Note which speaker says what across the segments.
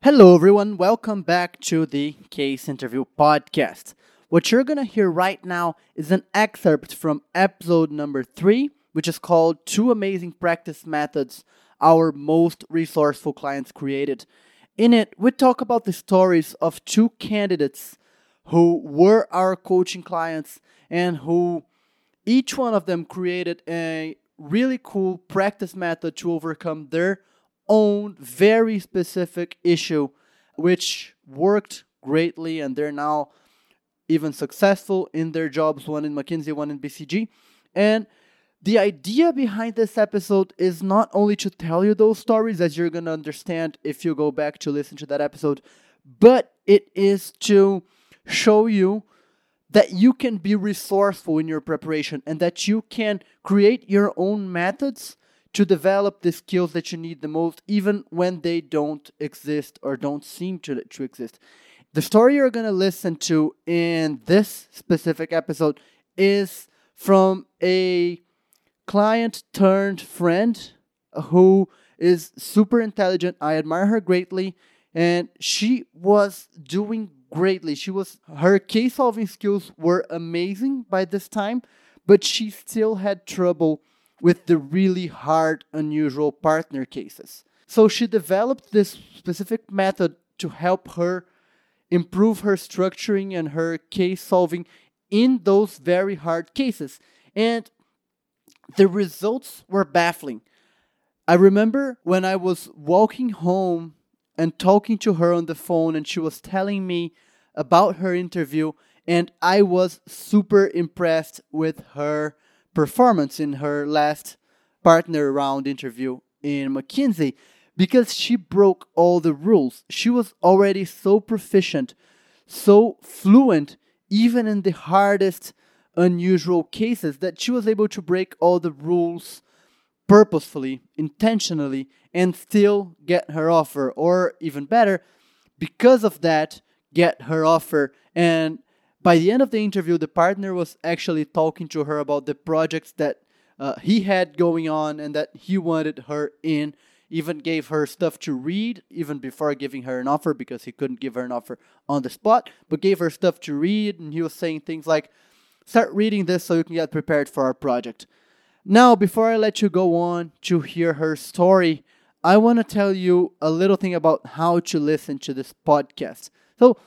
Speaker 1: Hello, everyone. Welcome back to the Case Interview Podcast. What you're going to hear right now is an excerpt from episode number three, which is called Two Amazing Practice Methods Our Most Resourceful Clients Created. In it, we talk about the stories of two candidates who were our coaching clients and who each one of them created a really cool practice method to overcome their own very specific issue, which worked greatly, and they're now even successful in their jobs, one in McKinsey, one in BCG. And the idea behind this episode is not only to tell you those stories, as you're going to understand if you go back to listen to that episode, but it is to show you that you can be resourceful in your preparation and that you can create your own methods to develop the skills that you need the most, even when they don't exist or don't seem to, to exist. The story you're going to listen to in this specific episode is from a client turned friend who is super intelligent. I admire her greatly. And she was doing greatly. She was her case solving skills were amazing by this time, but she still had trouble with the really hard, unusual partner cases. So she developed this specific method to help her improve her structuring and her case solving in those very hard cases. And the results were baffling. I remember when I was walking home and talking to her on the phone, and she was telling me about her interview, and I was super impressed with her performance in her last partner round interview in McKinsey because she broke all the rules. She was already so proficient, so fluent, even in the hardest, unusual cases, that she was able to break all the rules purposefully, intentionally, and still get her offer, or even better, because of that, get her offer. And by the end of the interview, the partner was actually talking to her about the projects that uh, he had going on and that he wanted her in. Even gave her stuff to read, even before giving her an offer, because he couldn't give her an offer on the spot, but gave her stuff to read. And he was saying things like, Start reading this so you can get prepared for our project. Now, before I let you go on to hear her story, I want to tell you a little thing about how to listen to this podcast. So,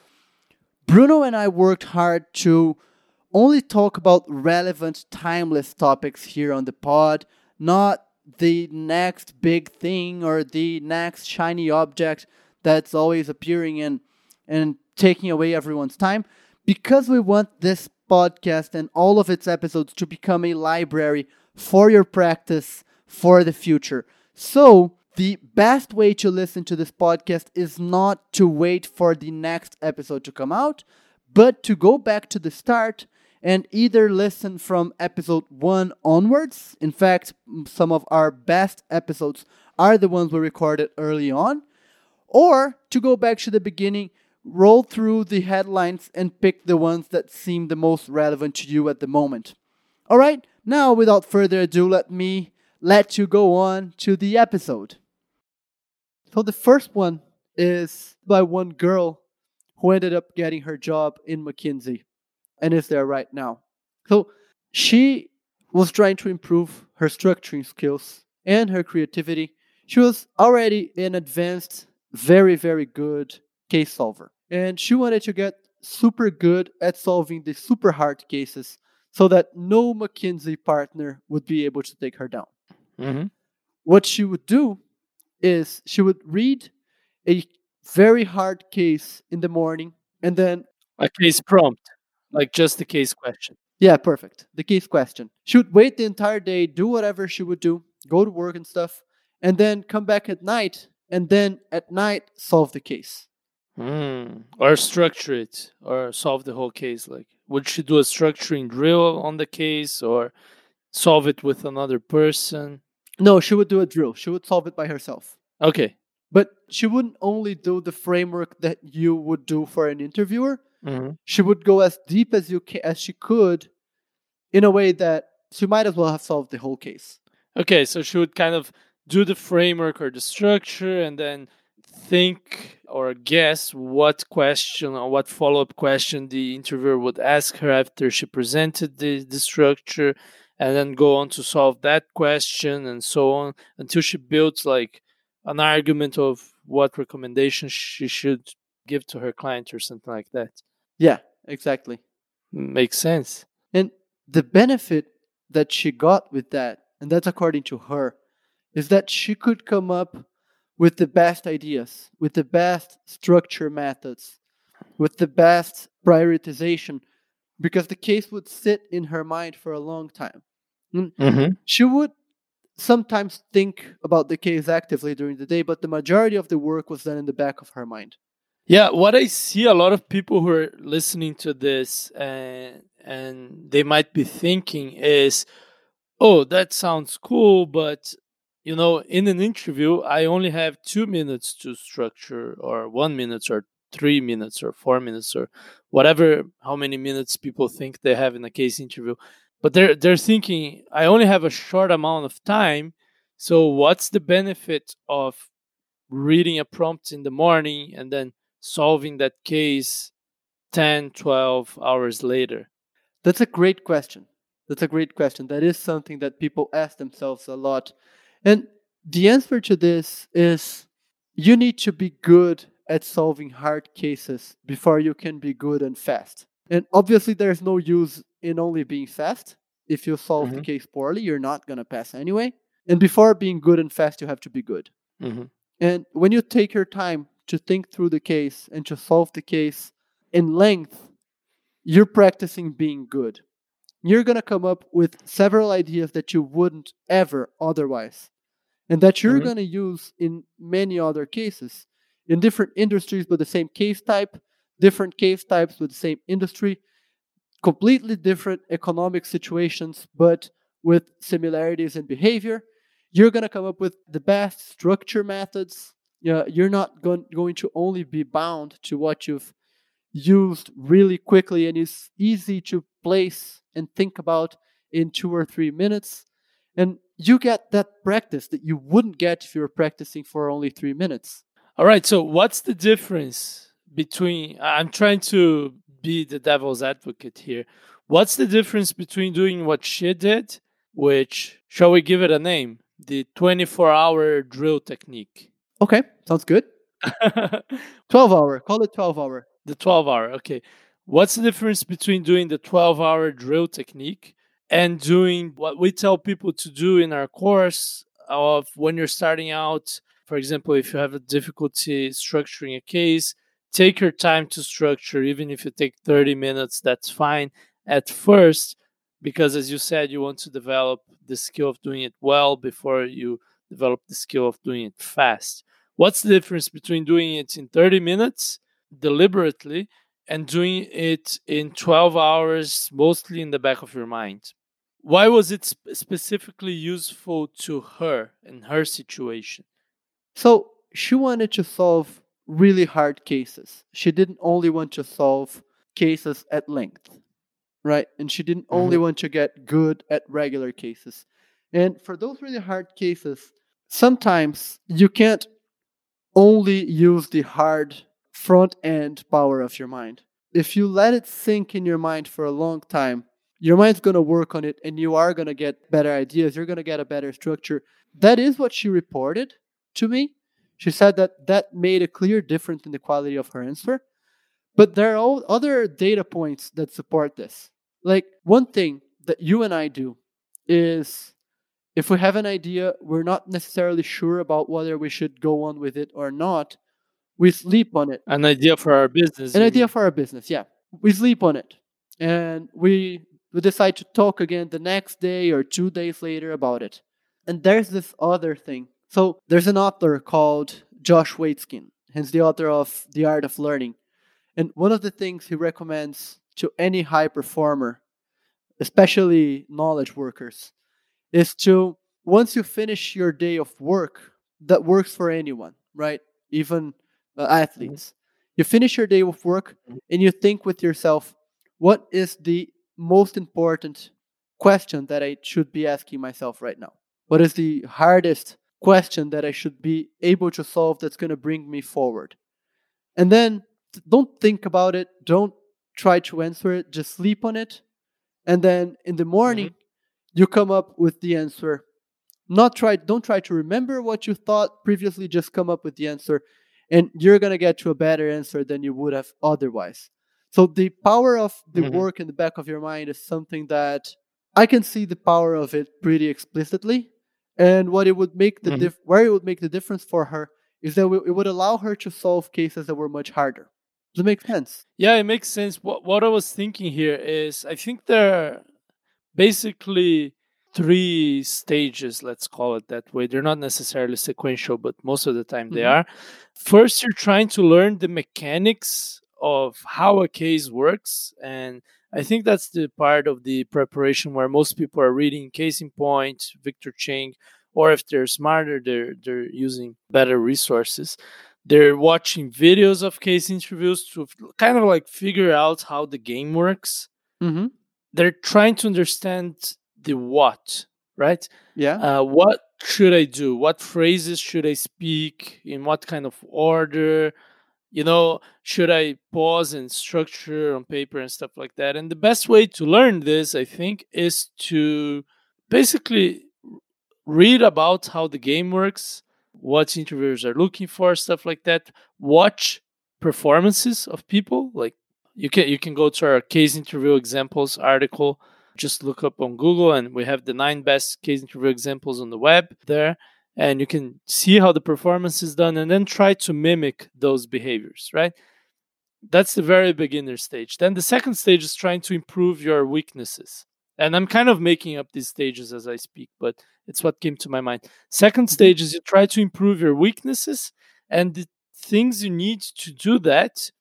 Speaker 1: Bruno and I worked hard to only talk about relevant, timeless topics here on the pod, not the next big thing or the next shiny object that's always appearing and and taking away everyone's time because we want this podcast and all of its episodes to become a library for your practice for the future. So, the best way to listen to this podcast is not to wait for the next episode to come out, but to go back to the start and either listen from episode one onwards. In fact, some of our best episodes are the ones we recorded early on, or to go back to the beginning, roll through the headlines, and pick the ones that seem the most relevant to you at the moment. All right, now without further ado, let me let you go on to the episode. So the first one is by one girl who ended up getting her job in McKinsey and is there right now. So she was trying to improve her structuring skills and her creativity. She was already an advanced, very, very good case solver. And she wanted to get super good at solving the super hard cases so that no McKinsey partner would be able to take her down.
Speaker 2: Mm-hmm.
Speaker 1: What she would do is she would read a very hard case in the morning and then
Speaker 2: A case prompt, like just the case question.
Speaker 1: yeah perfect the case question she would wait the entire day do whatever she would do go to work and stuff and then come back at night and then at night solve the case
Speaker 2: Mm. Or structure it, or solve the whole case. Like, would she do a structuring drill on the case, or solve it with another person?
Speaker 1: No she would do a drill. She would solve it by herself.
Speaker 2: Okay.
Speaker 1: but she wouldn't only do the framework that you would do for an interviewer.
Speaker 2: Hmm
Speaker 1: she would go as deep as you ca- as she could in a way that she might as well have solved the whole case.
Speaker 2: Okay, so she would kind of do the framework or the structure, and then think or guess what question or what follow up question the interviewer would ask her after she presented the, the structure and then go on to solve that question and so on until she builds like an argument of what recommendations she should give to her client or something like that.
Speaker 1: Yeah, exactly.
Speaker 2: Makes sense.
Speaker 1: And the benefit that she got with that, and that's according to her, is that she could come up with the best ideas, with the best structure methods, with the best prioritization, because the case would sit in her mind for a long time.
Speaker 2: Mm-hmm.
Speaker 1: She would sometimes think about the case actively during the day, but the majority of the work was done in the back of her mind.
Speaker 2: Yeah, what I see a lot of people who are listening to this and and they might be thinking is, oh, that sounds cool, but you know, in an interview, I only have two minutes to structure, or one minute, or three minutes, or four minutes, or whatever, how many minutes people think they have in a case interview. But they're they're thinking, I only have a short amount of time, so what's the benefit of reading a prompt in the morning and then solving that case 10, 12 hours later?
Speaker 1: That's a great question. That's a great question. That is something that people ask themselves a lot and the answer to this is you need to be good at solving hard cases before you can be good and fast. And obviously, there's no use in only being fast. If you solve mm-hmm. the case poorly, you're not going to pass anyway. And before being good and fast, you have to be good.
Speaker 2: Mm-hmm.
Speaker 1: And when you take your time to think through the case and to solve the case in length, you're practicing being good you're going to come up with several ideas that you wouldn't ever otherwise and that you're mm-hmm. going to use in many other cases in different industries with the same case type different case types with the same industry completely different economic situations but with similarities in behavior you're going to come up with the best structure methods you're not going, going to only be bound to what you've used really quickly and is easy to place and think about in two or three minutes. And you get that practice that you wouldn't get if you were practicing for only three minutes.
Speaker 2: All right. So, what's the difference between? I'm trying to be the devil's advocate here. What's the difference between doing what she did, which, shall we give it a name? The 24 hour drill technique.
Speaker 1: Okay. Sounds good. 12 hour. Call it 12 hour.
Speaker 2: The 12 hour. Okay. What's the difference between doing the 12 hour drill technique and doing what we tell people to do in our course of when you're starting out? For example, if you have a difficulty structuring a case, take your time to structure, even if you take 30 minutes, that's fine at first, because as you said, you want to develop the skill of doing it well before you develop the skill of doing it fast. What's the difference between doing it in 30 minutes deliberately and doing it in 12 hours, mostly in the back of your mind. Why was it sp- specifically useful to her in her situation?
Speaker 1: So she wanted to solve really hard cases. She didn't only want to solve cases at length, right? And she didn't only mm-hmm. want to get good at regular cases. And for those really hard cases, sometimes you can't only use the hard front end power of your mind. If you let it sink in your mind for a long time, your mind's going to work on it and you are going to get better ideas. You're going to get a better structure. That is what she reported to me. She said that that made a clear difference in the quality of her answer. But there are other data points that support this. Like one thing that you and I do is if we have an idea, we're not necessarily sure about whether we should go on with it or not we sleep on it.
Speaker 2: An idea for our business.
Speaker 1: An idea for our business, yeah. We sleep on it. And we we decide to talk again the next day or two days later about it. And there's this other thing. So there's an author called Josh Waitzkin, hence the author of The Art of Learning. And one of the things he recommends to any high performer, especially knowledge workers, is to once you finish your day of work, that works for anyone, right? Even uh, athletes. Mm-hmm. You finish your day of work mm-hmm. and you think with yourself, what is the most important question that I should be asking myself right now? What is the hardest question that I should be able to solve that's going to bring me forward? and then don't think about it. Don't try to answer it. Just sleep on it, and then in the morning mm-hmm. you come up with the answer. Not try. Don't try to remember what you thought previously. Just come up with the answer, and you're gonna get to a better answer than you would have otherwise. So the power of the mm-hmm. work in the back of your mind is something that I can see the power of it pretty explicitly. And what it would make the mm-hmm. dif- where it would make the difference for her is that it would allow her to solve cases that were much harder. Does it make sense?
Speaker 2: Yeah, it makes sense. What what I was thinking here is I think there are basically three stages, let's call it that way. They're not necessarily sequential, but most of the time mm-hmm. they are. First, you're trying to learn the mechanics of how a case works and I think that's the part of the preparation where most people are reading Case in Point, Victor Cheng, or if they're smarter, they're they're using better resources. They're watching videos of case interviews to kind of like figure out how the game works.
Speaker 1: Mm-hmm.
Speaker 2: They're trying to understand the what, right?
Speaker 1: Yeah.
Speaker 2: Uh, what should I do? What phrases should I speak? In what kind of order? You know should i pause and structure on paper and stuff like that? And the best way to learn this i think is to basically read about how the game works what interviewers are looking for stuff like that. Watch performances of people like you can you can go to our case interview examples article. Just look up on google and we have the nine best case interview examples on the web there and you can see how the performance is done and then try to mimic those behaviors right? That's the very beginner stage. Then the second stage is trying to improve your weaknesses. And i'm kind of making up these stages as i speak but it's what came to my mind. Second mm-hmm. stage is you try to improve your weaknesses and the things you need to do that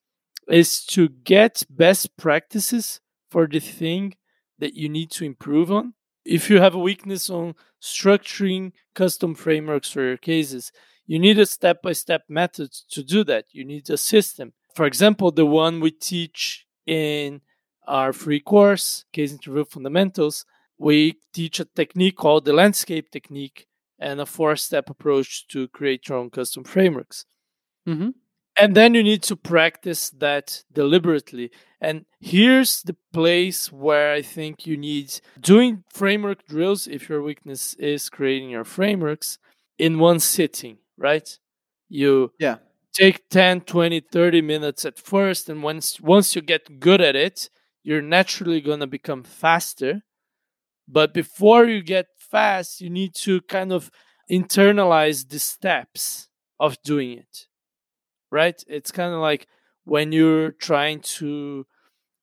Speaker 2: is to get best practices for the thing that you need to improve on if you have a weakness on structuring custom frameworks for your cases, you need a step by step method to do that. You need a system. For example, the one we teach in our free course, Case Interview Fundamentals, we teach a technique called the landscape technique and a four step approach to create your own custom frameworks.
Speaker 1: Mm-hmm.
Speaker 2: And then you need to practice that deliberately. And here's the place where I think you need doing framework drills if your weakness is creating your frameworks in one sitting, right? You
Speaker 1: yeah.
Speaker 2: take 10, 20, 30 minutes at first and once once you get good at it, you're naturally going to become faster. But before you get fast, you need to kind of internalize the steps of doing it right? It's kind of like when you're trying to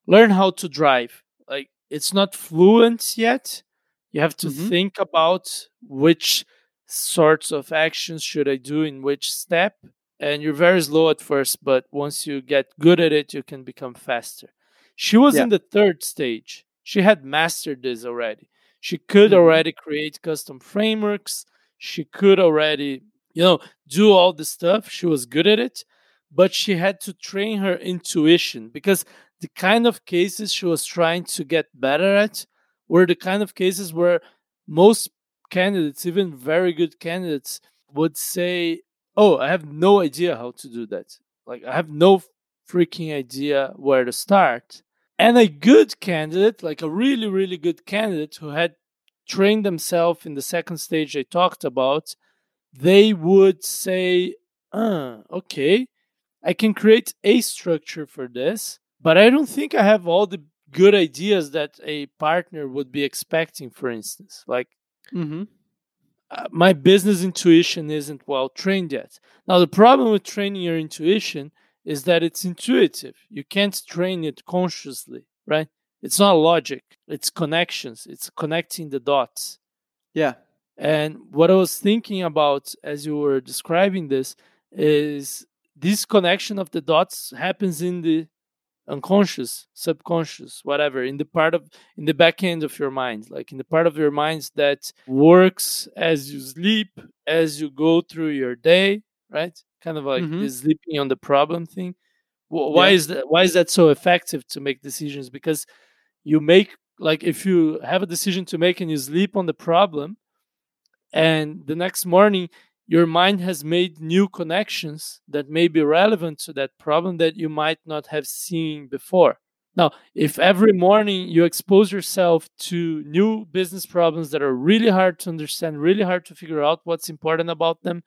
Speaker 2: learn how to drive. Like it's not fluent yet. You have to mm-hmm. think about which sorts of actions should I do in which step. And you're very slow at first, but once you get good at it, you can become faster. She was yeah. in the third stage. She had mastered this already. She could mm-hmm. already create custom frameworks. She could already, you know, do all the stuff. She was good at it but she had to train her intuition because the kind of cases she was trying to get better at were the kind of cases where most candidates, even very good candidates, would say, Oh, I have no idea how to do that. Like, I have no freaking idea where to start. And a good candidate, like a really, really good candidate who had trained themselves in the second stage I talked about, they would say, uh, okay, I can create a structure for this, but I don't think I have all the good ideas that a partner would be expecting, for instance. Like,
Speaker 1: mm-hmm.
Speaker 2: uh, my business intuition isn't well trained yet. Now, the problem with training your intuition is that it's intuitive. You can't train it consciously, right? It's not logic, it's connections, it's connecting the dots.
Speaker 1: Yeah.
Speaker 2: And what I was thinking about as you were describing this is this connection of the dots happens in the unconscious subconscious whatever in the part of in the back end of your mind like in the part of your mind that works as you sleep as you go through your day right kind of like mm-hmm. sleeping on the problem thing why yeah. is that why is that so effective to make decisions because you make like if you have a decision to make and you sleep on the problem and the next morning your mind has made new connections that may be relevant to that problem that you might not have seen before. Now, if every morning you expose yourself to new business problems that are really hard to understand, really hard to figure out what's important about them,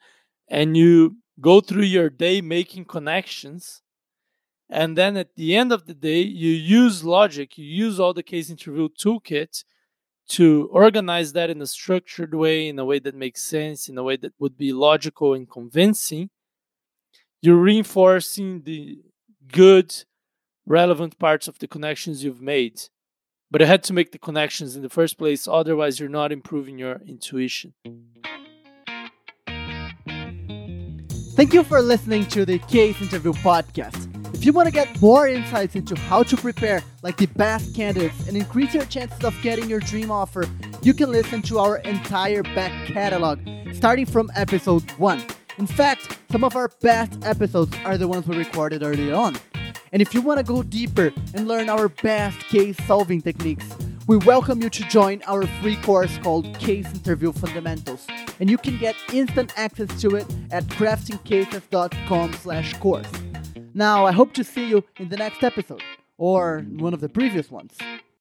Speaker 2: and you go through your day making connections, and then at the end of the day, you use logic, you use all the case interview toolkit to organize that in a structured way, in a way that makes sense, in a way that would be logical and convincing, you're reinforcing the good, relevant parts of the connections you've made. But you had to make the connections in the first place, otherwise, you're not improving your intuition.
Speaker 1: Thank you for listening to the Case Interview Podcast. If you want to get more insights into how to prepare like the best candidates and increase your chances of getting your dream offer, you can listen to our entire back catalog, starting from episode 1. In fact, some of our best episodes are the ones we recorded early on. And if you want to go deeper and learn our best case solving techniques, we welcome you to join our free course called Case Interview Fundamentals. And you can get instant access to it at craftingcases.com slash course. Now, I hope to see you in the next episode, or one of the previous ones.